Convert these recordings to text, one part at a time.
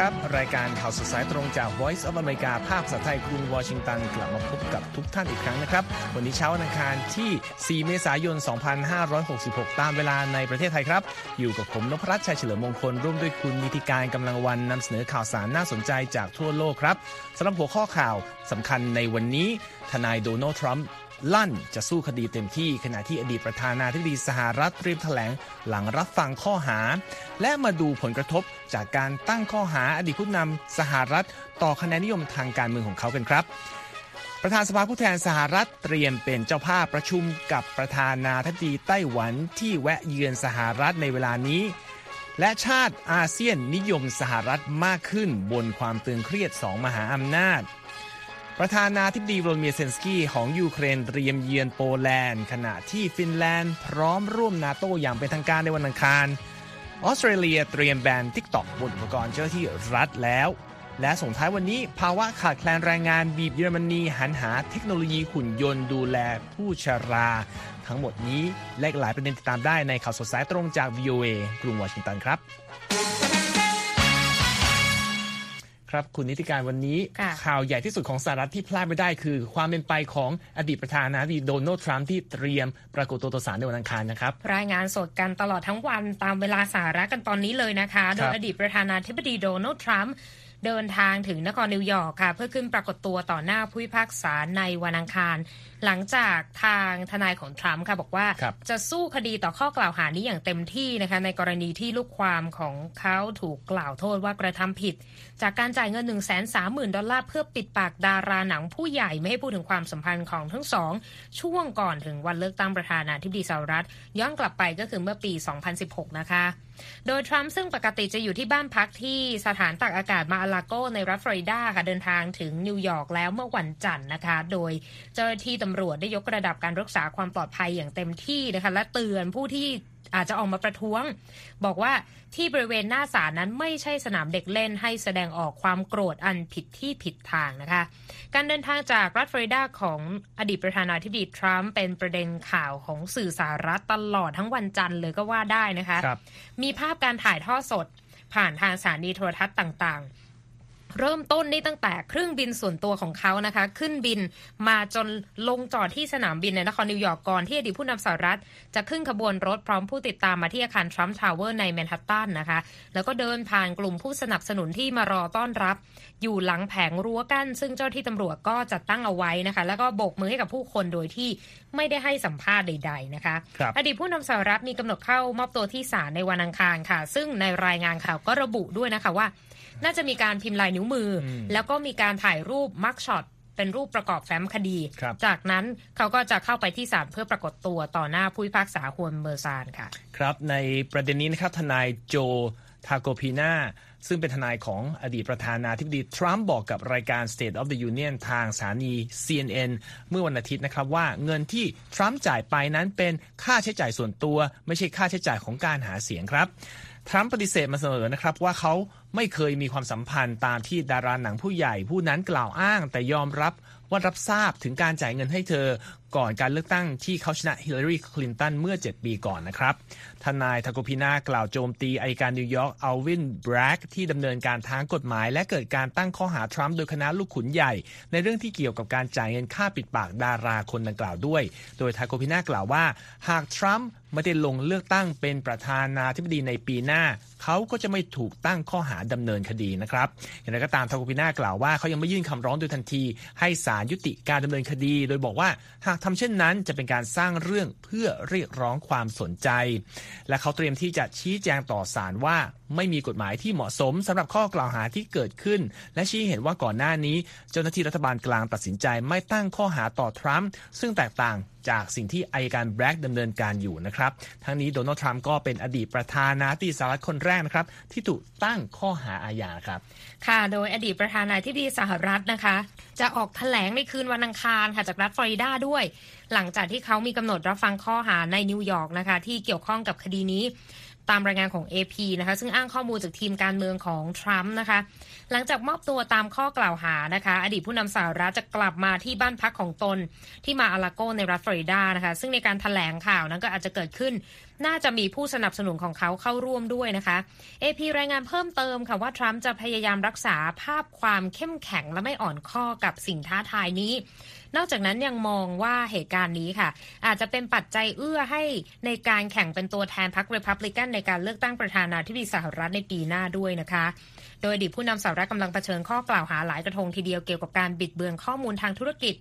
ครับ รายการข่าวสดสายตรงจาก Voice of America ภาคภาษาไทยกรุงวอชิงตัน กลับมาพบกับทุกท่านอีกครั้งนะครับ วันนี้เช้าวันอังคารที่ 4 เมษายน 2566 ตามเวลาในประเทศไทยครับ อยู่กับผมนพรัชชัยเฉลิมมงคล ร่วมด้วยคุณนิติการกำลังวันนำเสนอข่าวสารน่าสนใจจากทั่วโลกครับสำหรับหัวข้อข่าวสำคัญในวันนี้ ทนายโดนัลด์ทรัมป์ ลั่นจะสู้คดีเต็มที่ขณะที่อดีตประธานาธิบดีสหรัฐเตรียมแถลงหลังรับฟังข้อหา และมาดูผลกระทบจากการตั้งข้อหาอดีตผู้นำสหรัฐ ต่อคะแนนนิยมทางการเมืองของเขากันครับประธานสภาผู้แทนสหรัฐเตรียมเป็นเจ้าภาพประชุมกับประธานาธิบดีไต้หวันที่แวะเยือนสหรัฐในเวลานี้ และชาติอาเซียนนิยมสหรัฐมากขึ้นบนความตึงเครียดสองมหาอำนาจ ประธานาธิบดีโวลเมียเซนสกี้ของยูเครนเตรียมเยือนโปแลนด์ ขณะที่ฟินแลนด์พร้อมร่วมนาโตอย่างเป็นทางการในวันอังคาร ออสเตรเลียเตรียมแบน TikTok บนอุปกรณ์เจ้าหน้าที่รัฐแล้ว และส่งท้ายวันนี้ภาวะขาดแคลนแรงงานบีบเยอรมนีหันหาเทคโนโลยีหุ่นยนต์ดูแลผู้ชรา ทั้งหมดนี้และหลายประเด็นติดตามได้ในข่าวสดสายตรงจาก VOA กรุงวอชิงตันครับ ครับคุณนีธิกาญจน์วันนี้ ข่าวใหญ่ที่สุดของสหรัฐที่พลาดไม่ได้คือ ความเป็นไปของอดีตประธานาธิบดีโดนัลด์ทรัมป์ที่เตรียมปรากฏตัวต่อศาลในวันอังคารนะครับ รายงานสดกันตลอดทั้งวันตามเวลาสหรัฐกันตอนนี้เลยนะคะ โดยอดีตประธานาธิบดีโดนัลด์ทรัมป์เดินทางถึงนครนิวยอร์กค่ะ เพื่อขึ้นปรากฏตัวต่อหน้าผู้พิพากษาในวันอังคาร หลังจากทางทนายของทรัมป์ค่ะบอกว่า จะสู้คดีต่อข้อกล่าวหานี้อย่างเต็มที่นะคะในกรณีที่ลูกความของเขาถูกกล่าวโทษว่ากระทำผิด จากการจ่ายเงิน 1 3 0 0 0 0 ดอลลาร์เพื่อปิดปากดาราหนังผู้ใหญ่ไม่ให้พูดถึงความสัมพันธ์ของทั้งสอง ช่วงก่อนถึงวันเลือกตั้งประธานาธิบดีสหรัฐ ย้อนกลับไปก็คือเมื่อปี 2016 นะคะ โดยทรัมป์ซึ่งปกติจะอยู่ที่บ้านพักที่สถานตากอากาศมาอาลาโกในรัฐฟลอริดาค่ะเดินทางถึงนิวยอร์กแล้วเมื่อวันจันทร์นะคะ โดยเจ้าหน้าที่ตำรวจได้ยกระดับการรักษาความปลอดภัยอย่างเต็มที่นะคะและเตือนผู้ที่อาจจะออกมาประท้วง บอกว่าที่บริเวณหน้าศาลนั้นไม่ใช่สนามเด็กเล่นให้แสดงออกความโกรธอันผิดที่ผิดทางนะคะ การเดินทางจากรัฐฟลอริดาของอดีตประธานาธิบดีทรัมป์เป็นประเด็นข่าวของสื่อสหรัฐตลอดทั้งวันจันทร์เลยก็ว่าได้นะคะ มีภาพการถ่ายทอดสดผ่านทางสถานีโทรทัศน์ต่างๆ เริ่มต้นนี่ตั้งแต่เครื่องบินส่วนตัวของเขานะคะ ขึ้นบินมาจนลงจอดที่สนามบินในนครนิวยอร์กก่อนที่อดีตผู้นำสหรัฐ จะขึ้นขบวนรถพร้อมผู้ติดตามมาที่อาคารทรัมป์ทาวเวอร์ในแมนฮัตตันนะคะ แล้วก็เดินผ่านกลุ่มผู้สนับสนุนที่มารอต้อนรับ อยู่หลังแผงรั้วกั้น ซึ่งเจ้าที่ตำรวจก็จัดตั้งเอาไว้นะคะ แล้วก็โบกมือให้กับผู้คนโดยที่ไม่ได้ให้สัมภาษณ์ใด ๆ นะคะอดีตผู้นำสหรัฐมีกำหนดเข้ามอบตัวที่ศาลในวันอังคารค่ะ ซึ่งในรายงานข่าวก็ระบุด้วยนะคะว่า น่าจะมีการพิมพ์ลายนิ้วมือ แล้วก็มีการถ่ายรูปมักช็อตเป็นรูปประกอบแฟ้มคดี จากนั้นเขาก็จะเข้าไปที่ศาลเพื่อปรากฏตัวต่อหน้าผู้พิพากษาฮวนเมอร์ซานค่ะ ครับในประเด็นนี้นะครับทนายโจทาโกพีนาซึ่งเป็นทนายของอดีตประธานาธิบดีทรัมป์บอกกับรายการ State of the Union ทางสถานี CNN เมื่อวันอาทิตย์นะครับว่าเงินที่ทรัมป์จ่ายไปนั้นเป็นค่าใช้จ่ายส่วนตัว ไม่ใช่ค่าใช้จ่ายของการหาเสียงครับ ทรัมป์ปฏิเสธมาเสมอนะครับว่าเขา ไม่เคยมีความสัมพันธ์ตามที่ดาราหนังผู้ใหญ่ผู้นั้นกล่าวอ้าง แต่ยอมรับ ว่ารับทราบถึงการจ่ายเงินให้เธอก่อนการเลือกตั้งที่เขาชนะฮิลลารีคลินตันเมื่อ 7 ปีก่อนนะครับ ทนายทาโกพินากล่าวโจมตีอัยการนิวยอร์กอัลวินแบร็กที่ดำเนินการทางกฎหมาย และเกิดการตั้งข้อหาทรัมป์โดยคณะลูกขุนใหญ่ ในเรื่องที่เกี่ยวกับการจ่ายเงินค่าปิดปากดาราคนดังกล่าวด้วย โดยทาโกพินากล่าวว่า หากทรัมป์ไม่ได้ลงเลือกตั้งเป็นประธานาธิบดีในปีหน้า เขาก็จะไม่ถูกตั้งข้อหาดำเนินคดีนะครับ อย่างไรก็ตามทาโกพินากล่าวว่าเขายังไม่ยื่นคำร้องโดยทันทีให้ศาลยุติการดำเนินคดี โดยบอกว่าหากทำเช่นนั้นจะเป็นการสร้างเรื่องเพื่อเรียกร้องความสนใจ และเขาเตรียมที่จะชี้แจงต่อศาลว่าไม่มีกฎหมายที่เหมาะสมสำหรับข้อกล่าวหาที่เกิดขึ้น และชี้เห็นว่าก่อนหน้านี้ เจ้าหน้าที่รัฐบาลกลางตัดสินใจไม่ตั้งข้อหาต่อทรัมป์ซึ่งแตกต่างจากสิ่งที่อายการแบล็กดำเนินการอยู่นะครับ ทั้งนี้โดนัลด์ทรัมป์ก็เป็นอดีตประธานาธิบดีสหรัฐคนแรกนะครับ ที่ถูกตั้งข้อหาอาญาครับ ค่ะ โดยอดีตประธานาธิบดีสหรัฐนะคะ จะออกแถลงในคืนวันอังคารค่ะจากรัฐฟลอริดาด้วย หลังจากที่เขามีกำหนดรับฟังข้อหาในนิวยอร์กนะคะ ที่เกี่ยวข้องกับคดีนี้ ตามรายงานของ AP นะคะ ซึ่งอ้างข้อมูลจากทีมการเมืองของทรัมป์นะคะ หลังจากมอบตัวตามข้อกล่าวหานะคะ อดีตผู้นำสหรัฐจะกลับมาที่บ้านพักของตน ที่มาอาลาโกในรัฐฟลอริดานะคะ ซึ่งในการถแถลงข่าวนั้นก็อาจจะเกิดขึ้น น่าจะมีผู้สนับสนุนของเขาเข้าร่วมด้วยนะคะ AP รายงานเพิ่มเติมค่ะว่าทรัมป์จะพยายามรักษาภาพความเข้มแข็งและไม่อ่อนข้อกับสิ่งท้าทายนี้ นอกจากนั้นยังมองว่าเหตุการณ์นี้ค่ะ อาจจะเป็นปัจจัยเอื้อให้ในการแข่งเป็นตัวแทนพรรครีพับลิกันในการเลือกตั้งประธานาธิบดีสหรัฐในปีหน้าด้วยนะคะ โดยอดีตผู้นำสหรัฐกำลังเผชิญข้อกล่าวหาหลายกระทงทีเดียวเกี่ยวกับการบิดเบือนข้อมูลทางธุรกิจ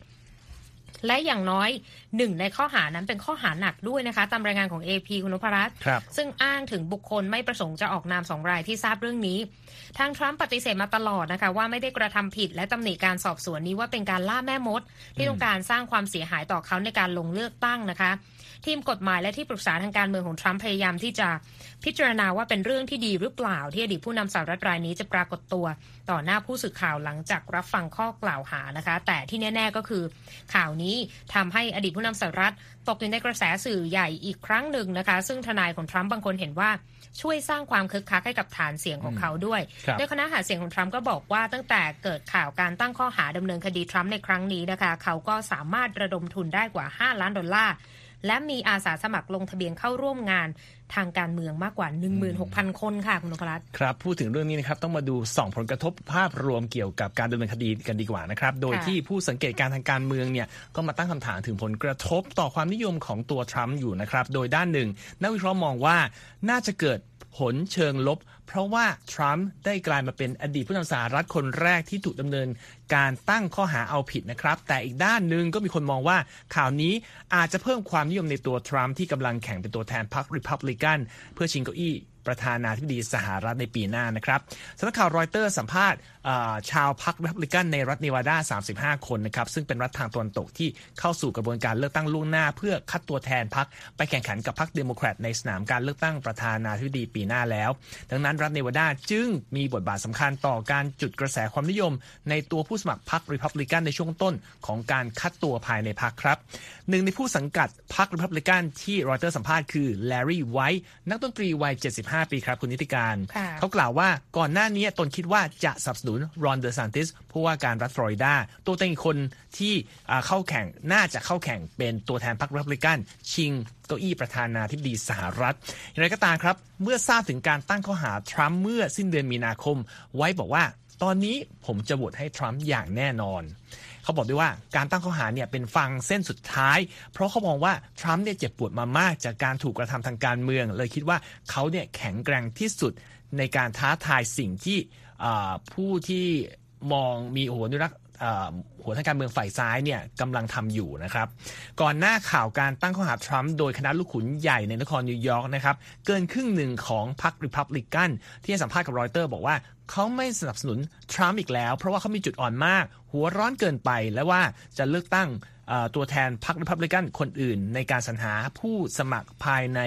และอย่างน้อยหนึ่งในข้อหานั้นเป็นข้อหาหนักด้วยนะคะ ตามรายงานของ AP คุณนพรัตน์ซึ่งอ้างถึงบุคคลไม่ประสงค์จะออกนามสองรายที่ทราบเรื่องนี้ ทางทรัมป์ปฏิเสธมาตลอดนะคะ ว่าไม่ได้กระทำผิดและตำหนิการสอบสวนนี้ว่าเป็นการล่าแม่มด ที่ต้องการสร้างความเสียหายต่อเขาในการลงเลือกตั้งนะคะ ทีมกฎหมายและที่ปรึกษาทางการเมืองของทรัมป์พยายามที่จะพิจารณาว่าเป็นเรื่องที่ดีหรือเปล่า ที่อดีตผู้นำสหรัฐรายนี้จะปรากฏตัวต่อหน้าผู้สื่อข่าวหลังจากรับฟังข้อกล่าวหานะคะ แต่ที่แน่ ๆก็คือ ข่าวนี้ทำให้อดีตผู้นำสหรัฐตกอยู่ในกระแสสื่อใหญ่อีกครั้งหนึ่งนะคะ ซึ่งทนายของทรัมป์บางคนเห็นว่าช่วยสร้างความคึกคักให้กับฐานเสียงของเขาด้วยโดยคณะหาเสียงของทรัมป์ก็บอกว่าตั้งแต่เกิดข่าวการตั้งข้อหาดำเนินคดีทรัมป์ในครั้งนี้นะคะ เขาก็สามารถระดมทุนได้กว่า 5 ล้านดอลลาร์ และมีอาสาสมัครลงทะเบียนเข้าร่วมงานทางการเมืองมากกว่า 16,000 คนค่ะ คุณนพรัตน์ครับ พูดถึงเรื่องนี้นะครับ ต้องมาดูส่องผลกระทบภาพรวมเกี่ยวกับการดำเนินคดีกันดีกว่านะครับ โดยที่ผู้สังเกตการทางการเมืองเนี่ยก็มาตั้งคำถามถึงผลกระทบต่อความนิยมของตัวทรัมป์อยู่นะครับ โดยด้านหนึ่ง นักวิเคราะห์มองว่าน่าจะเกิดผลเชิงลบ เพราะว่าทรัมป์ได้กลายมาเป็นอดีตผู้นำสหรัฐคนแรกที่ถูกดำเนินการตั้งข้อหาเอาผิดนะครับ แต่อีกด้านหนึ่งก็มีคนมองว่าข่าวนี้อาจจะเพิ่มความนิยมในตัวทรัมป์ที่กำลังแข่งเป็นตัวแทนพรรคริพับลิกันเพื่อชิงเก้าอี้ ประธานาธิบดีสหรัฐในปีหน้านะครับสำนักข่าวรอยเตอร์สัมภาษณ์ชาวพรรครีพับลิกันในรัฐเนวาดา 35 คนนะครับ ซึ่งเป็นรัฐทางตะวันตกที่เข้าสู่กระบวนการเลือกตั้งล่วงหน้า เพื่อคัดตัวแทนพรรคไปแข่งขันกับพรรคเดโมแครตในสนามการเลือกตั้งประธานาธิบดีปีหน้าแล้ว ดังนั้นรัฐเนวาดาจึงมีบทบาทสำคัญต่อการจุดกระแสความนิยม ในตัวผู้สมัครพรรครีพับลิกันในช่วงต้นของการคัดตัวภายในพรรคครับ หนึ่งในผู้สังกัดพรรครีพับลิกันที่รอยเตอร์สัมภาษณ์คือแลรี่ไวท์นักดนตรีวัย 75 ปีครับ คุณนีธิกาญจน์ เขากล่าวว่าก่อนหน้านี้ตนคิดว่าจะสนับสนุนรอนเดอร์ซันติสผู้ว่าการรัฐฟลอริดา ตัวเต็งคนที่เข้าแข่งน่าจะเข้าแข่งเป็นตัวแทนพรรครีพับลิกัน ชิงเก้าอี้ประธานาธิบดีสหรัฐอย่างไรก็ตามครับ เมื่อทราบถึงการตั้งข้อหาทรัมป์เมื่อสิ้นเดือนมีนาคม ไว้บอกว่าตอนนี้ผมจะโหวตให้ทรัมป์อย่างแน่นอน เขาบอกด้วยว่าการตั้งข้อหาเนี่ยเป็นฟังเส้นสุดท้าย เพราะเขามองว่าทรัมป์เนี่ยเจ็บปวดมามากจากการถูกกระทำทางการเมือง เลยคิดว่าเขาเนี่ยแข็งแกร่งที่สุดในการท้าทายสิ่งที่ผู้ที่มองมีหัวอนุรักษ์ หัวทางการเมืองฝ่ายซ้ายเนี่ยกำลังทำอยู่นะครับ ก่อนหน้าข่าวการตั้งข้อหาทรัมป์โดยคณะลูกขุนใหญ่ในนครนิวยอร์กนะครับ เกินครึ่งหนึ่งของพรรคริพับลิกันที่ให้สัมภาษณ์กับรอยเตอร์บอกว่าเขาไม่สนับสนุนทรัมป์อีกแล้ว เพราะว่าเขามีจุดอ่อนมาก หัวร้อนเกินไปและว่าจะเลือกตั้งตัวแทนพรรคริพับลิกันคนอื่น ในการสรรหาผู้สมัครภายใน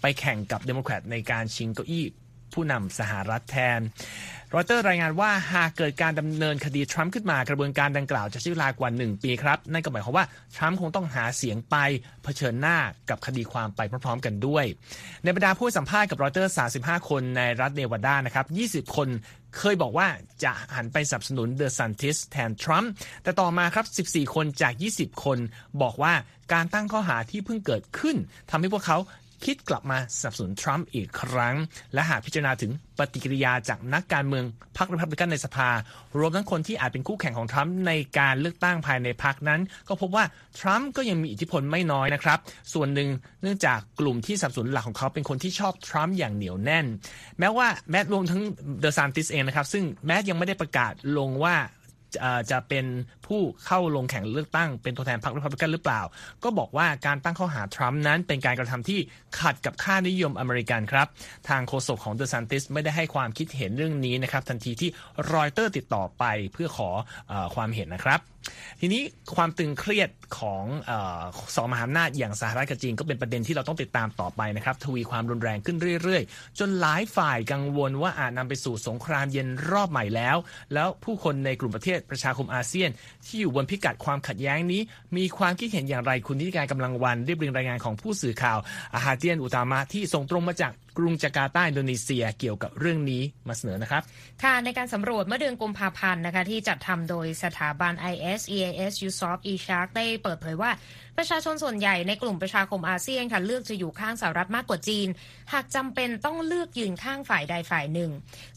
ไปแข่งกับเดโมแครตในการชิงเก้าอี้ ผู้นำสหรัฐแทนรอยเตอร์รายงานว่าหากเกิดการดำเนินคดีทรัมป์ขึ้นมากระบวนการดังกล่าวจะใช้เวลากว่า 1 ปีครับ นั่นก็หมายความว่าทรัมป์คงต้องหาเสียงไปเผชิญหน้ากับคดีความไปพร้อมๆกันด้วย ในบรรดาผู้สัมภาษณ์กับรอยเตอร์ 35 คนในรัฐเนวาดานะครับ 20 คนเคยบอกว่าจะหันไปสนับสนุนเดอซานติสแทนทรัมป์แต่ต่อมาครับ 14 คนจาก 20 คนบอกว่าการตั้งข้อหาที่เพิ่งเกิดขึ้นทำให้พวกเขา คิดกลับมาสนับสนุนทรัมป์อีกครั้ง และหากพิจารณาถึงปฏิกิริยาจากนักการเมืองพรรครีพับลิกันในสภา รวมทั้งคนที่อาจเป็นคู่แข่งของทรัมป์ในการเลือกตั้งภายในพรรคนั้น ก็พบว่าทรัมป์ก็ยังมีอิทธิพลไม่น้อยนะครับ ส่วนหนึ่งเนื่องจากกลุ่มที่สนับสนุนหลักของเขาเป็นคนที่ชอบทรัมป์อย่างเหนียวแน่น แม้ว่าแม้รวมทั้งเดอะซานติสเองนะครับซึ่งแม้ยังไม่ได้ประกาศลงว่าจะเป็น ผู้เข้าลงแข่งเลือกตั้งเป็นตัวแทนพรรครีพับลิกันหรือเปล่า ก็บอกว่าการตั้งข้อหาทรัมป์นั้นเป็นการกระทำที่ขัดกับค่านิยมอเมริกันครับ ทางโฆษกของเดอซานติสไม่ได้ให้ความคิดเห็นเรื่องนี้นะครับ ทันทีที่รอยเตอร์ติดต่อไปเพื่อขออความเห็นนะครับทีนี้ความตึงเครียดของสองมหาอำนาจอย่างสหรัฐกับจีนก็เป็นประเด็นที่เราต้องติดตามต่อไปนะครับ ทวีความรุนแรงขึ้นเรื่อยๆ จนหลายฝ่ายกังวลว่าอาจนำไปสู่สงครามเย็นรอบใหม่แล้ว แล้วผู้คนในกลุ่มประเทศประชาคมอาเซียนที่อยู่บนพิกัดความขัดแย้งนี้ มีความคิดเห็นอย่างไรคุณนิติการกำลังวันเรียบเรียงรายงานของผู้สื่อข่าวอาฮาเตียนอุตามะที่ส่งตรงมาจากกรุงจาการ์ตาอินโดนีเซียเกี่ยวกับเรื่องนี้มาเสนอนะครับ ค่ะ ในการสำรวจเมื่อเดือนกุมภาพันธ์นะคะที่จัดทำโดยสถาบัน IS EAS USOP eShark ได้เปิดเผยว่าประชาชนส่วนใหญ่ในกลุ่มประชาคมอาเซียนค่ะเลือกจะอยู่ข้างสหรัฐมากกว่าจีน หากจำเป็นต้องเลือกยืนข้างฝ่ายใดฝ่ายหนึ่ง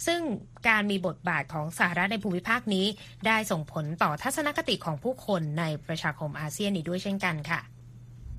ซึ่งการมีบทบาทของสหรัฐในภูมิภาคนี้ ได้ส่งผลต่อทัศนคติของผู้คนในประชาคมอาเซียนนี้ด้วยเช่นกันค่ะ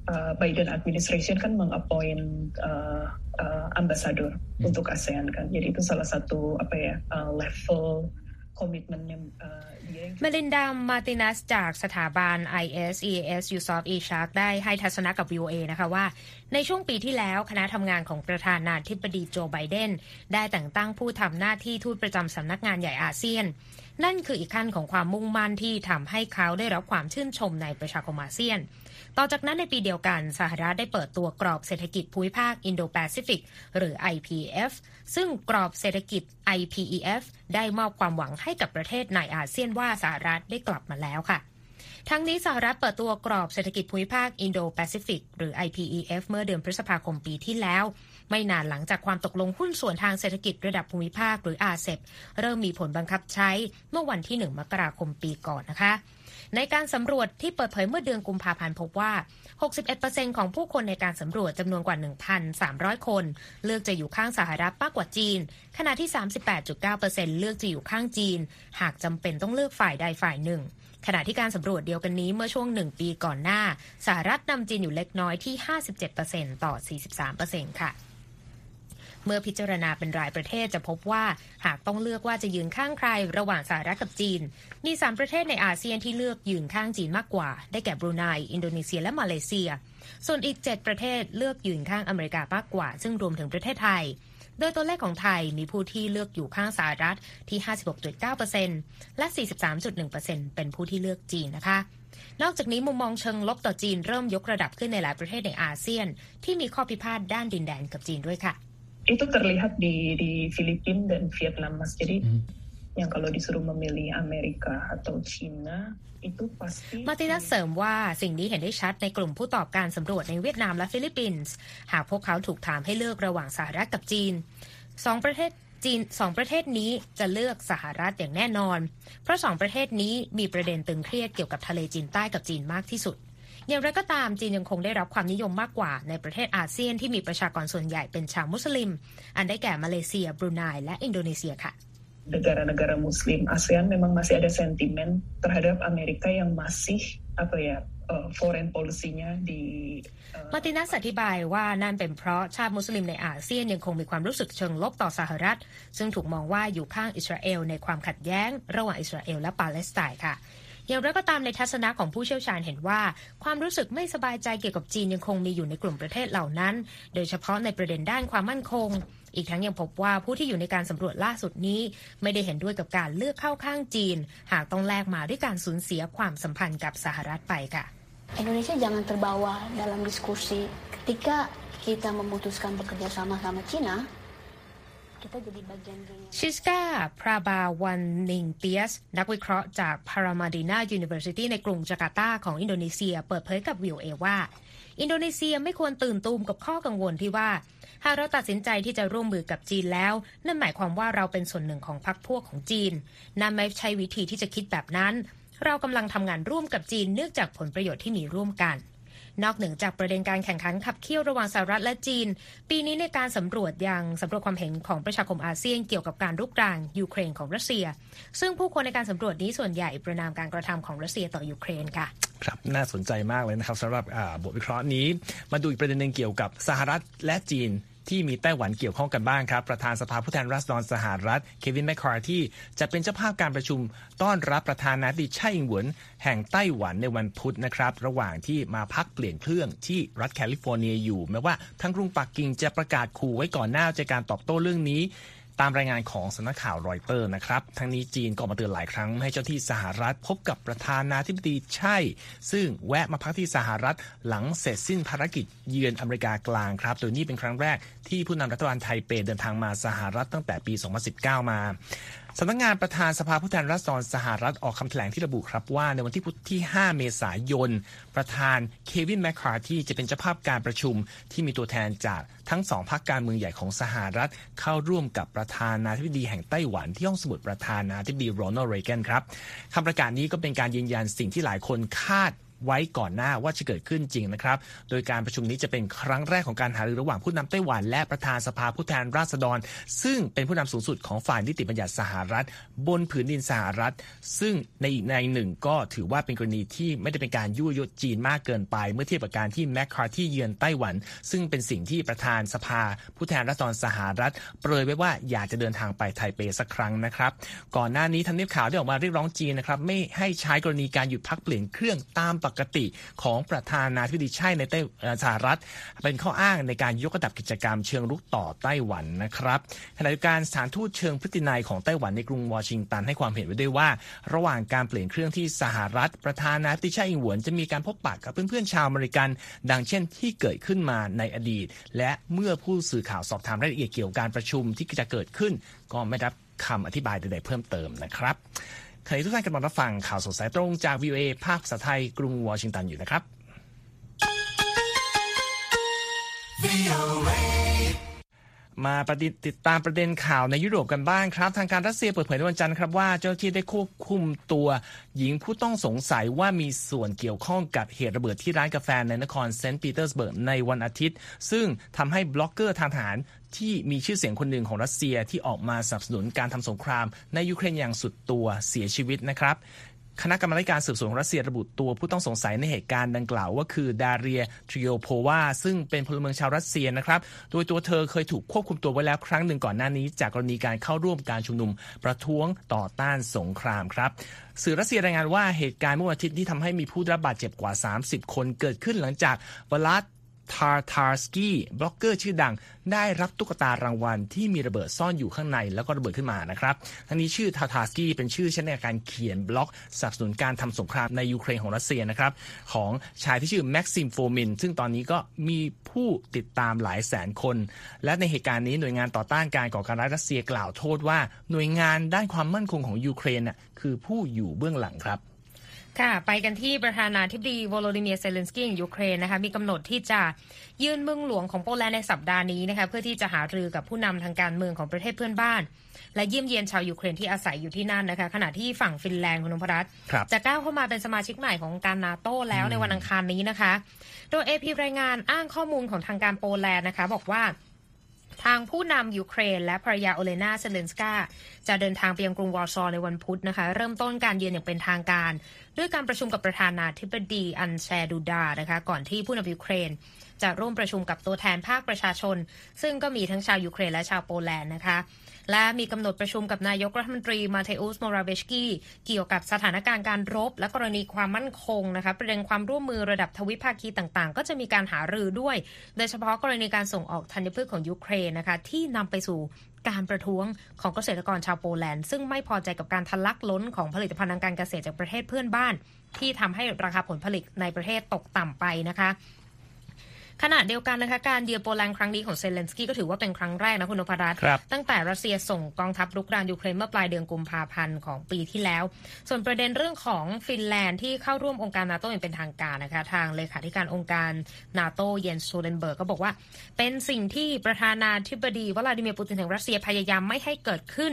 uh, Biden administration kan mengappoint uh, uh, ambassador hmm. untuk ASEAN kan. Jadi itu salah satu apa ya uh, level komitmennya uh, เมลินดา มาตินัส จากสถาบัน ISES u s o f e s h a r k ได้ให้ทัศนะกับ VOA นะคะว่า ในช่วงปีที่แล้วคณะทำงานของประธานาธิบดีโจไบเดน ได้แต่งตั้งผู้ทำหน้าที่ทูตประจำสำนักงานใหญ่อาเซียน นั่นคืออีกขั้นของความมุ่งมั่นที่ทำให้เขาได้รับความชื่นชมในประชาคมอาเซียน ต่อจากนั้นในปีเดียวกันสหรัฐได้เปิดตัวกรอบเศรษฐกิจภูมิภาคอินโดแปซิฟิกหรือ IPF ซึ่งกรอบเศรษฐกิจ IPEF ได้มอบความหวังให้กับประเทศในอาเซียนว่าสหรัฐได้กลับมาแล้วค่ะทั้งนี้สหรัฐเปิดตัวกรอบเศรษฐกิจภูมิภาคอินโดแปซิฟิกหรือ IPEF เมื่อเดือนพฤษภาคมปีที่แล้ว ไม่นานหลังจากความตกลงหุ้นส่วนทางเศรษฐกิจระดับภูมิภาคหรืออาเซบเริ่มมีผลบังคับใช้เมื่อวันที่ 1 มกราคมปีก่อนนะคะ ในการสำรวจที่เปิดเผยเมื่อเดือนกุมภาพันธ์พบว่า 61%ของผู้คนในการสำรวจจำนวนกว่า 1,300 คน เลือกจะอยู่ข้างสหรัฐมากกว่าจีน ขณะที่ 38.9%เลือกจะอยู่ข้างจีน หากจำเป็นต้องเลือกฝ่ายใดฝ่ายหนึ่งขณะที่การสำรวจเดียวกันนี้เมื่อช่วงหนึ่งปีก่อนหน้า สหรัฐนำจีนอยู่เล็กน้อยที่ 57%ต่อ 43%ค่ะ เมื่อพิจารณาเป็นรายประเทศจะพบว่าหากต้องเลือกว่าจะยืนข้างใครระหว่างสหรัฐกับจีน มี3ประเทศในอาเซียนที่เลือกยืนข้างจีนมากกว่า ได้แก่บรูไน อินโดนีเซียและมาเลเซีย ส่วนอีก 7 ประเทศเลือกยืนข้างอเมริกามากกว่า ซึ่งรวมถึงประเทศไทยโดยตัวเลขของไทยมีผู้ที่เลือกอยู่ข้างสหรัฐที่ 56.9%และ 43.1%เป็นผู้ที่เลือกจีนนะคะ นอกจากนี้มุมมองเชิงลบต่อจีนเริ่มยกระดับขึ้นในหลายประเทศในอาเซียน ที่มีข้อพิพาทด้านดินแดนกับจีนด้วยค่ะ itu terlihat di di Filipina dan Vietnam mas jadi hmm. yang kalau disuruh memilih Amerika atau China มาตินัสเสริมว่าสิ่งนี้เห็นได้ชัดในกลุ่มผู้ตอบการสำรวจในเวียดนามและฟิลิปปินส์หากพวกเขาถูกถามให้เลือกระหว่างสหรัฐกับจีนสองประเทศจีนสองประเทศนี้จะเลือกสหรัฐอย่างแน่นอน เพราะสองประเทศนี้มีประเด็นตึงเครียดเกี่ยวกับทะเลจีนใต้กับจีนมากที่สุด อย่างไรก็ตามจีนยังคงได้รับความนิยมมากกว่าในประเทศอาเซียนที่มีประชากรส่วนใหญ่เป็นชาวมุสลิม อันได้แก่มาเลเซีย บรูไนและอินโดนีเซียค่ะ negara-negara Muslim ASEAN memang masih ada sentimen terhadap Amerika yang masih apa ya foreign policy-nya di มาตินัสอธิบายว่านั่นเป็นเพราะชาติมุสลิมในอาเซียนยังคงมีความรู้สึกเชิงลบต่อสหรัฐ ซึ่งถูกมองว่าอยู่ข้างอิสราเอลในความขัดแย้ง ระหว่างอิสราเอลและปาเลสไตน์ค่ะ อย่างไรก็ตามในทัศนะของผู้เชี่ยวชาญเห็นว่า ความรู้สึกไม่สบายใจเกี่ยวกับจีนยังคงมีอยู่ในกลุ่มประเทศเหล่านั้น โดยเฉพาะในประเด็นด้านความมั่นคง อีกทั้งยังพบว่าผู้ที่อยู่ในการสำรวจล่าสุดนี้ ไม่ได้เห็นด้วยกับการเลือกเข้าข้างจีน หากต้องแลกมาด้วยการสูญเสียความสัมพันธ์กับสหรัฐไปค่ะ Indonesia jangan terbawa dalam diskusi ketika kita memutuskan bekerja sama sama Cina ชิสกาพราบาวันนิงเตียสนักวิเคราะห์จากพารามาดีนา University ในกรุงจาการ์ตาของอินโดนีเซีย เปิดเผยกับ VOA ว่า อินโดนีเซียไม่ควรตื่นตูมกับข้อกังวลที่ว่า หากเราตัดสินใจที่จะร่วมมือกับจีนแล้ว นั่นหมายความว่าเราเป็นส่วนหนึ่งของพรรคพวกของจีน นั่นไม่ใช่วิธีที่จะคิดแบบนั้น เรากำลังทำงานร่วมกับจีนเนื่องจากผลประโยชน์ที่มีร่วมกัน นอกเหนือจากประเด็นการแข่งขันขับเคี่ยวระหว่างสหรัฐและจีน ปีนี้ในการสำรวจยังสำรวจความเห็นของประชาคมอาเซียนเกี่ยวกับการรุกรานยูเครนของรัสเซีย ซึ่งผู้คนในการสำรวจนี้ส่วนใหญ่ประณามการกระทำของรัสเซียต่อยูเครนค่ะครับน่าสนใจมากเลยนะครับสำหรับ บทวิเคราะห์นี้ มาดูอีกประเด็นหนึ่งเกี่ยวกับสหรัฐและจีน ที่มีไต้หวันเกี่ยวข้องกันบ้างครับ ประธานสภาผู้แทนราษฎรสหรัฐ เควินแมคคาร์ธีจะเป็นเจ้าภาพการประชุมต้อนรับประธานาธิบดีไช่อิงเหวินแห่งไต้หวันในวันพุธนะครับ ระหว่างที่มาพักเปลี่ยนเครื่องที่รัฐแคลิฟอร์เนียอยู่แม้ว่าทั้งกรุงปักกิ่งจะประกาศขู่ไว้ก่อนหน้าจะการตอบโต้เรื่องนี้ ตามรายงานของสำนักข่าวรอยเตอร์นะครับทั้งนี้จีนก็มาเตือนหลายครั้งไม่ให้เจ้าหน้าที่สหรัฐพบกับประธานาธิบดีไช่ ซึ่งแวะมาพักที่สหรัฐหลังเสร็จสิ้นภารกิจเยือนอเมริกากลางครับ โดยนี่เป็นครั้งแรกที่ผู้นำรัฐบาลไทยเปเดินทางมาสหรัฐตั้งแต่ปี 2019 มา สำนักงานประธานสภาผู้แทนราษฎรสหรัฐออกคำแถลงที่ระบุครับว่า ในวันที่พุธที่ 5 เมษายน ประธานเควินแมคคาร์ทีจะเป็นเจ้าภาพการประชุมที่มีตัวแทนจากทั้งสองพรรคการเมืองใหญ่ของสหรัฐ เข้าร่วมกับประธานาธิบดีแห่งไต้หวันที่ห้องสมุดประธานาธิบดีโรนัลด์เรแกนครับคำประกาศนี้ก็เป็นการยืนยันสิ่งที่หลายคนคาด ไว้ก่อนหน้าว่าจะเกิดขึ้นจริงนะครับ โดยการประชุมนี้จะเป็นครั้งแรกของการหารือระหว่างผู้นำไต้หวัน และประธานสภาผู้แทนราษฎร ซึ่งเป็นผู้นำสูงสุดของฝ่ายนิติบัญญัติสหรัฐ บนผืนดินสหรัฐ ซึ่งในอีกในหนึ่งก็ถือว่าเป็นกรณีที่ไม่ได้เป็นการยั่วยจีนมากเกินไป เมื่อเทียบกับการที่แมคคาร์ที่เยือนไต้หวัน ซึ่งเป็นสิ่งที่ประธานสภา ผู้แทนราษฎรสหรัฐเปรยไว้ว่าอยากจะเดินทางไปไทเปสักครั้งนะครับก่อนหน้านี้ทำเนียบข่าวได้ออกมาเรียกร้องจีนนะครับไม่ให้ใช้กรณีการหยุดพักเปลี่ยนเครื่องตามปกติของประธานาธิบดีใช่ในไต้สหรัฐ เป็นข้ออ้างในการยกระดับกิจกรรมเชิงรุกต่อไต้หวันนะครับขณะเดียวกันสถานทูตเชิงพฤตินัยของไต้หวันในกรุงวอชิงตันให้ความเห็นไว้ด้วยว่า ระหว่างการเปลี่ยนเครื่องที่สหรัฐ ประธานาธิบดีไช่อิงหวนจะมีการพบปะกับเพื่อนๆชาวอเมริกัน ดังเช่นที่เกิดขึ้นมาในอดีต และเมื่อผู้สื่อข่าวสอบถามรายละเอียดเกี่ยวกับการประชุมที่จะเกิดขึ้น ก็ไม่ได้คำอธิบายใดๆเพิ่มเติมนะครับ ขณะทุกท่านกำลังรับฟังข่าวสดสายตรงจาก VOA ภาคภาษาไทยกรุงวอชิงตันอยู่นะครับ มาปฏิติดตามประเด็นข่าวในยุโรปกันบ้างครับ ทางการรัสเซียเปิดเผยในวันจันทร์ครับว่าเจ้าหน้าที่ได้ควบคุมตัว หญิงผู้ต้องสงสัยว่ามีส่วนเกี่ยวข้องกับเหตุระเบิดที่ร้านกาแฟในนครเซนต์ปีเตอร์สเบิร์กในวันอาทิตย์ ซึ่งทำให้บล็อกเกอร์ทางทหาร ที่มีชื่อเสียงคนหนึ่งของรัสเซียที่ออกมาสนับสนุนการทำสงคราม ในยูเครนอย่างสุดตัวเสียชีวิตนะครับคณะกรรมการสืบสวนของรัสเซียระบุตัวผู้ต้องสงสัยในเหตุการณ์ดังกล่าวว่าคือดาเรียทริโอโพวาซึ่งเป็นพลเมืองชาวรัสเซียนะครับ โดยตัวเธอเคยถูกควบคุมตัวไว้แล้วครั้งหนึ่งก่อนหน้านี้ จากกรณีการเข้าร่วมการชุมนุมประท้วงต่อต้านสงครามครับสื่อรัสเซียรายงานว่าเหตุการณ์เมื่อวันอาทิตย์ที่ทำให้มีผู้รับบาดเจ็บกว่า 30 คนเกิดขึ้นหลังจากวลาด ทาร์ทาร์สกี้บล็อกเกอร์ชื่อดัง ได้รับตุ๊กตารางวัลที่มีระเบิดซ่อนอยู่ข้างในแล้วก็ระเบิดขึ้นมานะครับทั้งนี้ชื่อทาร์ทาร์สกี้เป็นชื่อใช้ในการเขียนบล็อกสนับสนุนการทำสงครามในยูเครนของรัสเซียนะครับของชายที่ชื่อแม็กซิมโฟมิน ซึ่งตอนนี้ก็มีผู้ติดตามหลายแสนคน และในเหตุการณ์นี้หน่วยงานต่อต้านการก่อการร้ายรัสเซียกล่าวโทษว่า หน่วยงานด้านความมั่นคงของยูเครนน่ะคือผู้อยู่เบื้องหลังครับ ค่ะ ไปกันที่ประธานาธิบดีโวโลดิเมียเซเลนสกี้ของยูเครนนะคะมีกำหนดที่จะเยือนเมืองหลวงของโปแลนด์ในสัปดาห์นี้นะคะเพื่อที่จะหารือกับผู้นำทางการเมืองของประเทศเพื่อนบ้าน และเยี่ยมเยียนชาวยูเครนที่อาศัยอยู่ที่นั่นนะคะขณะที่ฝั่งฟินแลนด์คุณนพรัตน์จะก้าวเข้ามาเป็นสมาชิกใหม่ขององค์การนาโต้แล้วในวันอังคารนี้นะคะ โดยเอพีรายงานอ้างข้อมูลของทางการโปแลนด์นะคะบอกว่า ทางผู้นำยูเครน และภรรยาโอเลนาเซเลนสกาจะเดินทางไปยังกรุงวอร์ซอในวันพุธนะคะ เริ่มต้นการเยือนอย่างเป็นทางการ ด้วยการประชุมกับประธานาธิบดีอันเดรจดูดานะคะ ก่อนที่ผู้นำยูเครน จะร่วมประชุมกับตัวแทนภาคประชาชน ซึ่งก็มีทั้งชาวยูเครนและชาวโปแลนด์นะคะ และมีกำหนดประชุมกับนายกรัฐมนตรีมาเทอุสโมราเวียตสกี้เกี่ยวกับสถานการณ์การรบ และกรณีความมั่นคงนะคะประเด็นความร่วมมือระดับทวิภาคีต่างๆ ก็จะมีการหารือด้วย โดยเฉพาะกรณีการส่งออกธัญพืชของยูเครนนะคะที่นำไปสู่การประท้วงของเกษตรกรชาวโปแลนด์ ซึ่งไม่พอใจกับการทะลักล้นของผลิตภัณฑ์ทางการเกษตรจากประเทศเพื่อนบ้าน ที่ทำให้ราคาผลผลิตในประเทศตกต่ำไปนะคะ ขณะเดียวกันนะคะการเยือนโปแลนด์ครั้งนี้ของเซเลนสกี้ก็ถือว่าเป็นครั้งแรกนะคุณนพรัตน์ตั้งแต่รัสเซียส่งกองทัพรุกรานยูเครนเมื่อปลายเดือนกุมภาพันธ์ของปีที่แล้ว ส่วนประเด็นเรื่องของฟินแลนด์ที่เข้าร่วมองค์การนาโตอย่างเป็นทางการนะคะทางเลขาธิการองค์การนาโตเยนส์สโตลเทนเบิร์กก็บอกว่า เป็นสิ่งที่ประธานาธิบดีวลาดิเมียร์ปูตินแห่งรัสเซียพยายามไม่ให้เกิดขึ้น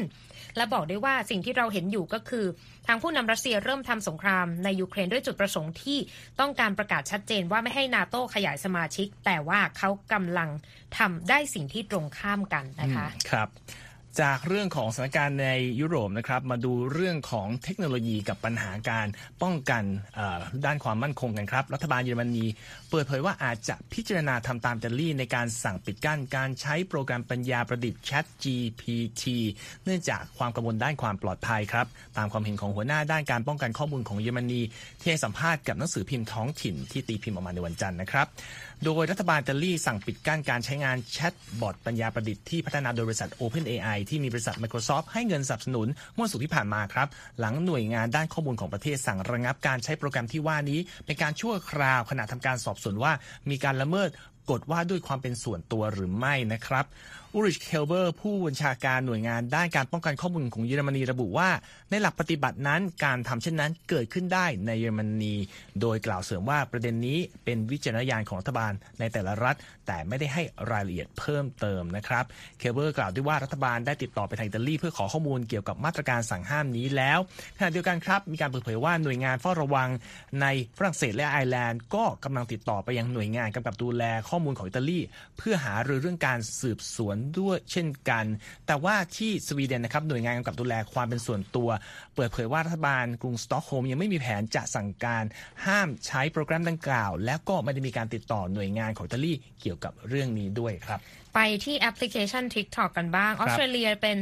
และบอกได้ว่าสิ่งที่เราเห็นอยู่ก็คือ ทางผู้นำรัสเซียเริ่มทำสงครามในยูเครนด้วยจุดประสงค์ที่ต้องการประกาศชัดเจนว่าไม่ให้นาโต้ขยายสมาชิก แต่ว่าเขากำลังทำได้สิ่งที่ตรงข้ามกันนะคะครับ จากเรื่องของสถานการณ์ในยุโรปนะครับมาดูเรื่องของเทคโนโลยีกับปัญหาการป้องกันด้านความมั่นคงกันครับ รัฐบาลเยอรมนีเปิดเผยว่าอาจจะพิจารณาทำตามจัลลี่ในการสั่งปิดกั้นการใช้โปรแกรมปัญญาประดิษฐ์ Chat GPT เนื่องจากความกังวลด้านความปลอดภัยครับ ตามความเห็นของหัวหน้าด้านการป้องกันข้อมูลของเยอรมนีที่ให้สัมภาษณ์กับหนังสือพิมพ์ท้องถิ่นที่ตีพิมพ์ออกมาในวันจันทร์นะครับ โดยรัฐบาลอิตาลีสั่งปิดกั้นการใช้งานแชทบอทปัญญาประดิษฐ์ที่พัฒนาโดยบริษัท OpenAI ที่มีบริษัท Microsoft ให้เงินสนับสนุนเมื่อศุกร์ที่ผ่านมาครับ หลังหน่วยงานด้านข้อมูลของประเทศสั่งระงับการใช้โปรแกรมที่ว่านี้ เป็นการชั่วคราวขณะทำการสอบสวนว่า มีการละเมิดกฎว่าด้วยความเป็นส่วนตัวหรือไม่นะครับ อูลริชเคลเบอร์ผู้บัญชาการหน่วยงานด้านการป้องกันข้อมูลของเยอรมนีระบุว่า ในหลักปฏิบัตินั้นการทำเช่นนั้นเกิดขึ้นได้ในเยอรมนี โดยกล่าวเสริมว่าประเด็นนี้เป็นวิจารณญาณของรัฐบาลในแต่ละรัฐ แต่ไม่ได้ให้รายละเอียดเพิ่มเติมนะครับเคลเบอร์กล่าวด้วยว่ารัฐบาลได้ติดต่อไปทางอิตาลีเพื่อขอข้อมูลเกี่ยวกับมาตรการสั่งห้ามนี้แล้วขณะเดียวกันครับมีการเปิดเผยว่าหน่วยงานเฝ้าระวังในฝรั่งเศสและไอร์แลนด์ ก็กำลังติดต่อไปยังหน่วยงานกำกับดูแลข้อมูลของอิตาลี เพื่อหารือเรื่องการสืบสวนด้วยเช่นกัน แต่ว่าที่สวีเดนนะครับหน่วยงานกำกับดูแลความเป็นส่วนตัว เปิดเผยว่ารัฐบาลกรุงสตอกโฮล์มยังไม่มีแผนจะสั่งการห้ามใช้โปรแกรมดังกล่าว และก็ไม่ได้มีการติดต่อหน่วยงานของอิตาลีเกี่ยวกับเรื่องนี้ด้วยครับ ไปที่แอปพลิเคชัน TikTok กันบ้างออสเตรเลียเป็น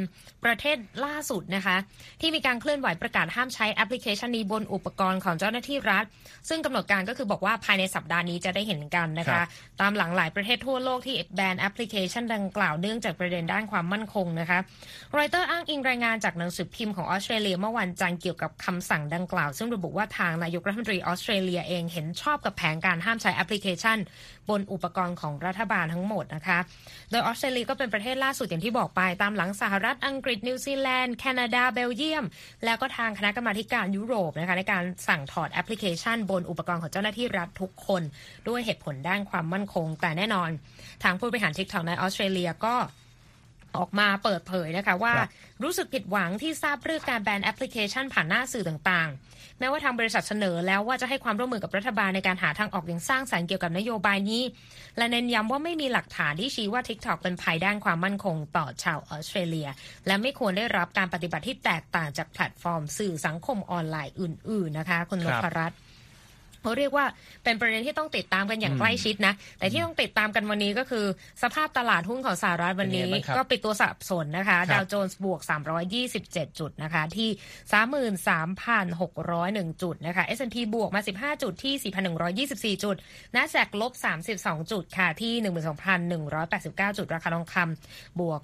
ประเทศล่าสุดนะคะ ที่มีการเคลื่อนไหวประกาศห้ามใช้แอปพลิเคชันนี้บนอุปกรณ์ของเจ้าหน้าที่รัฐ ซึ่งกำหนดการก็คือบอกว่าภายในสัปดาห์นี้จะได้เห็นกันนะครัคะบตามหลังหลายประเทศทั่วโลกที่แบนแอปพลิเคชันดังกล่าวเนื่องจากประเด็นด้านความมั่นคงนะคะรอยเตอร์อ้างอิงรายงานจากหนังสือพิมพ์ของออสเตรเลียเมื่อวันจันทร์เกี่ยวกับคำสั่งดังกล่าว ซึ่งระบุว่าทางนายกรัฐมนตรีออสเตรเลียเองเห็นชอบกับแผนการห้ามใช้แอปพลิเคชัน บนอุปกรณ์ของรัฐบาลทั้งหมดนะคะโดยออสเตรเลียก็เป็นประเทศล่าสุดอย่างที่บอกไป ตามหลังสหรัฐอังกฤษนิวซีแลนด์แคนาดาเบลเยียม แล้วก็ทางคณะกรรมาธิการยุโรปนะคะในการสั่งถอดแอปพลิเคชัน บนอุปกรณ์ของเจ้าหน้าที่รัฐทุกคน ด้วยเหตุผลด้านความมั่นคง แต่แน่นอน ทางผู้บริหาร TikTok ในออสเตรเลียก็ออกมาเปิดเผยนะคะว่ารู้สึกผิดหวังที่ทราบเรื่องการแบนแอปพลิเคชันผ่านหน้าสื่อต่างๆ แม้ว่าทางบริษัทเสนอแล้วว่าจะให้ความร่วมมือกับรัฐบาลในการหาทางออกอย่างสร้างสรรค์เกี่ยวกับนโยบายนี้ และเน้นย้ำว่าไม่มีหลักฐานที่ชี้ว่า TikTok เป็นภัยด้านความมั่นคงต่อชาวออสเตรเลีย และไม่ควรได้รับการปฏิบัติที่แตกต่างจากแพลตฟอร์ม สื่อสังคมออนไลน์อื่น ๆ นะคะคุณนครับพรัตน์ เขาเรียกว่าเป็นประเด็นที่ต้องติดตามกันอย่างใกล้ชิดนะ แต่ที่ต้องติดตามกันวันนี้ก็คือ สภาพตลาดหุ้นของสหรัฐวันนี้เป็นไงบ้างครับก็ปิดตัวสับสนนะคะครับดาวโจนส์บวก 327 จุดนะคะ ที่ 33,601 จุดนะคะ S&P บวกมา 15 จุดที่ 4,124 จุด NASDAQ ลบ 32 จุดค่ะที่ 12,189 จุดราคาทองคำบวก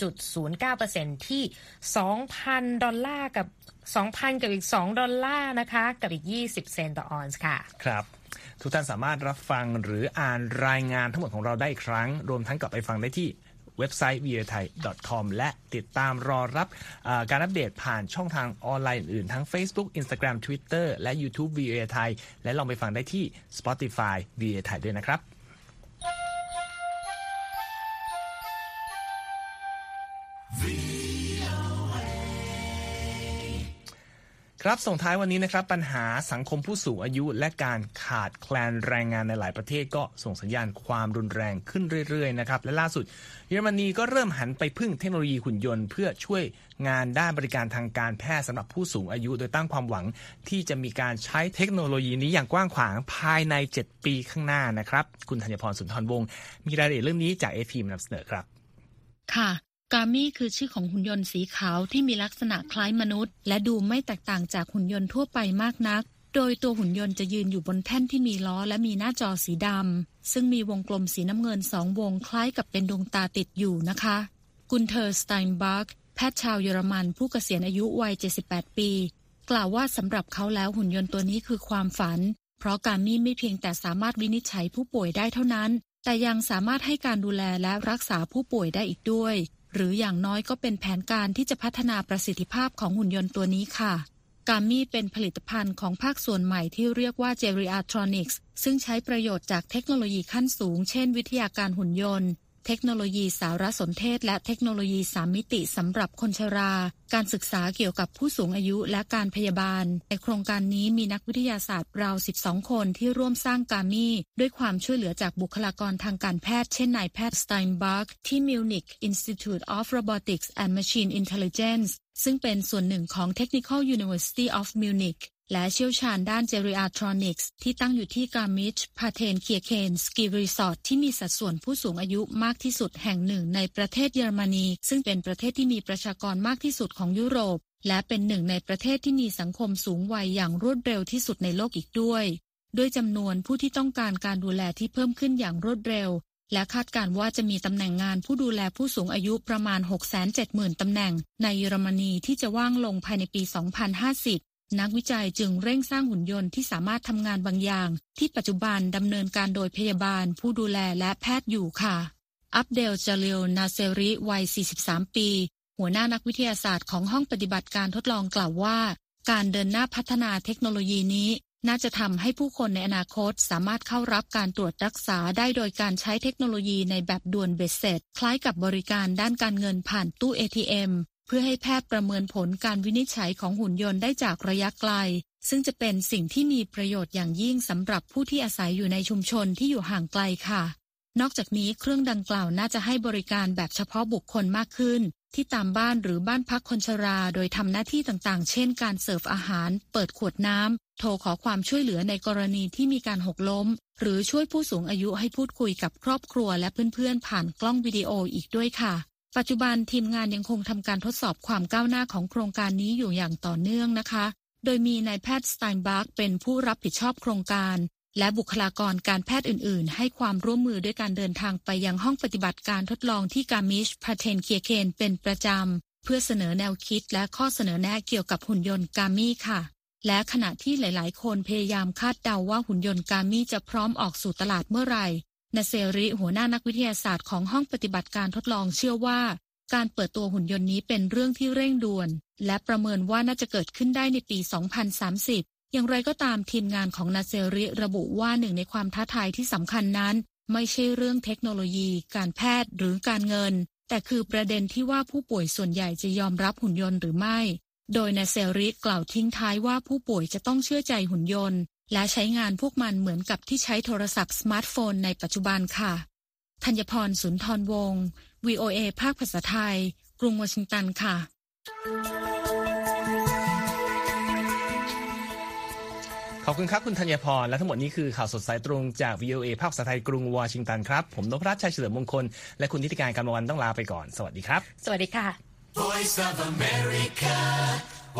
0.09%ที่ 2,000 ดอลลาร์กับ 2,000 กับอีก 2 ดอลลาร์นะคะ กับอีก 20 เซนต์ต่อออนซ์ค่ะ ครับ ทุกท่านสามารถรับฟังหรืออ่านรายงานทั้งหมดของเราได้อีกครั้ง รวมทั้งกลับไปฟังได้ที่เว็บไซต์ v o a t h a i com และติดตามรอรับการอัปเดตผ่านช่องทางออนไลน์อื่นๆทั้ง Facebook Instagram Twitter และ YouTube v o a t h a i และลองไปฟังได้ที่ Spotify v o a t h a i ด้วยนะครับ ครับส่งท้ายวันนี้นะครับปัญหาสังคมผู้สูงอายุและการขาดแคลนแรงงานในหลายประเทศก็ส่งสัญญาณความรุนแรงขึ้นเรื่อยๆนะครับและล่าสุด เยอรมนีก็เริ่มหันไปพึ่งเทคโนโลยีหุ่นยนต์ เพื่อช่วยงานด้านบริการทางการแพทย์สำหรับผู้สูงอายุ โดยตั้งความหวังที่จะมีการใช้เทคโนโลยีนี้อย่างกว้างขวางภายใน 7 ปีข้างหน้านะครับ คุณธัญพรสุนทรวงศ์มีรายละเอียดเรื่องนี้จากเอพีมานำเสนอครับค่ะ กามี่คือชื่อของหุ่นยนต์สีขาวที่มีลักษณะคล้ายมนุษย์ และดูไม่แตกต่างจากหุ่นยนต์ทั่วไปมากนัก โดยตัวหุ่นยนต์จะยืนอยู่บนแท่นที่มีล้อและมีหน้าจอสีดำซึ่งมีวงกลมสีน้ำเงินสองวงคล้ายกับเป็นดวงตาติดอยู่นะคะ กุนเทอร์สไตน์บักแพทย์ชาวเยอรมันผู้เกษียณอายุวัย 78 ปี กล่าวว่าสำหรับเขาแล้วหุ่นยนต์ตัวนี้คือความฝัน เพราะการมี่ไม่เพียงแต่สามารถวินิจฉัยผู้ป่วยได้เท่านั้น แต่ยังสามารถให้การดูแลและรักษาผู้ป่วยได้อีกด้วย หรืออย่างน้อยก็เป็นแผนการที่จะพัฒนาประสิทธิภาพของหุ่นยนต์ตัวนี้ค่ะ กามี่เป็นผลิตภัณฑ์ของภาคส่วนใหม่ที่เรียกว่า Geriatronics ซึ่งใช้ประโยชน์จากเทคโนโลยีขั้นสูง เช่น วิทยาการหุ่นยนต์ เทคโนโลยีสารสนเทศ และเทคโนโลยีสามมิติสำหรับคนชรา การศึกษาเกี่ยวกับผู้สูงอายุและการพยาบาล ในโครงการนี้มีนักวิทยาศาสตร์ราว 12 คนที่ร่วมสร้างกามี่ด้วยความช่วยเหลือจากบุคลากรทางการแพทย์ เช่นนายแพทย์สไตน์บักที่ Munich Institute of Robotics and Machine Intelligence ซึ่งเป็นส่วนหนึ่งของ Technical University of Munich และเชี่ยวชาญด้าน Geriatronics ที่ตั้งอยู่ที่ Garmisch p a t e n k i r k e n Ski Resort ที่มีสัดส่วนผู้สูงอายุมากที่สุดแห่งหนึ่งในประเทศเยอรมนี ซึ่งเป็นประเทศที่มีประชากรมากที่สุดของยุโรป และเป็นหนึ่งในประเทศที่มีสังคมสูงวัยอย่างรวดเร็วที่สุดในโลกอีกด้วยด้วยจำนวนผู้ที่ต้องการการดูแลที่เพิ่มขึ้นอย่างรวดเร็ว และคาดการณ์ว่าจะมีตำแหน่งงานผู้ดูแลผู้สูงอายุประมาณ 670,000 ตำแหน่ง ในเยอรมนีที่จะว่างลงภายในปี 2050 นักวิจัยจึงเร่งสร้างหุ่นยนต์ที่สามารถทำงานบางอย่าง ที่ปัจจุบันดำเนินการโดยพยาบาล ผู้ดูแลและแพทย์อยู่ค่ะ อัปเดลจาลิลนาเซริวัย 43 ปี หัวหน้านักวิทยาศาสตร์ของห้องปฏิบัติการทดลองกล่าวว่า การเดินหน้าพัฒนาเทคโนโลยีนี้ น่าจะทำให้ผู้คนในอนาคตสามารถเข้ารับการตรวจรักษาได้โดยการใช้เทคโนโลยีในแบบด่วนเบ็ดเสร็จ คล้ายกับบริการด้านการเงินผ่านตู้ ATM เพื่อให้แพทย์ประเมินผลการวินิจฉัยของหุ่นยนต์ได้จากระยะไกล ซึ่งจะเป็นสิ่งที่มีประโยชน์อย่างยิ่งสำหรับผู้ที่อาศัยอยู่ในชุมชนที่อยู่ห่างไกลค่ะ นอกจากนี้เครื่องดังกล่าวน่าจะให้บริการแบบเฉพาะบุคคลมากขึ้น ที่ตามบ้านหรือบ้านพักคนชรา โดยทำหน้าที่ต่างๆ เช่น การเสิร์ฟอาหาร เปิดขวดน้ำโทรขอความช่วยเหลือในกรณีที่มีการหกล้ม หรือช่วยผู้สูงอายุให้พูดคุยกับครอบครัวและเพื่อนๆ ผ่านกล้องวิดีโออีกด้วยค่ะ ปัจจุบันทีมงานยังคงทำการทดสอบความก้าวหน้าของโครงการนี้อยู่อย่างต่อเนื่องนะคะ โดยมีนายแพทย์สไตน์บาร์กเป็นผู้รับผิดชอบโครงการ และบุคลากรการแพทย์อื่น ๆ ให้ความร่วมมือด้วยการเดินทางไปยังห้องปฏิบัติการทดลองที่กามิชพาเทนเคียเคนเป็นประจำ เพื่อเสนอแนวคิดและข้อเสนอแนะเกี่ยวกับหุ่นยนต์กามิค่ะ และขณะที่หลาย ๆ คนพยายามคาดเดาว่าหุ่นยนต์กามิจะพร้อมออกสู่ตลาดเมื่อไหร่ นาเซริหัวหน้านักวิทยาศาสตร์ของห้องปฏิบัติการทดลองเชื่อว่า การเปิดตัวหุ่นยนต์นี้เป็นเรื่องที่เร่งด่วน และประเมินว่าน่าจะเกิดขึ้นได้ในปี 2030 อย่างไรก็ตามทีมงานของนาเซริระบุว่าหนึ่งในความท้าทายที่สำคัญนั้น ไม่ใช่เรื่องเทคโนโลยี การแพทย์หรือการเงิน แต่คือประเด็นที่ว่าผู้ป่วยส่วนใหญ่จะยอมรับหุ่นยนต์หรือไม่ โดยนาเซริกล่าวทิ้งท้ายว่าผู้ป่วยจะต้องเชื่อใจหุ่นยนต์ และใช้งานพวกมันเหมือนกับที่ใช้โทรศัพท์สมาร์ทโฟนในปัจจุบันค่ะ ธัญพรสุนทรวงศ์ VOA ภาคภาษาไทย กรุงวอชิงตันค่ะ ขอบคุณครับคุณธัญพร และทั้งหมดนี้คือข่าวสดสายตรงจาก VOA ภาคภาษาไทยกรุงวอชิงตันครับ ผมนพรัชชัยเฉลิมมงคล และคุณนิติการกำวันต้องลาไปก่อน สวัสดีครับ สวัสดีค่ะ Voice of America,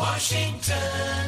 Washington.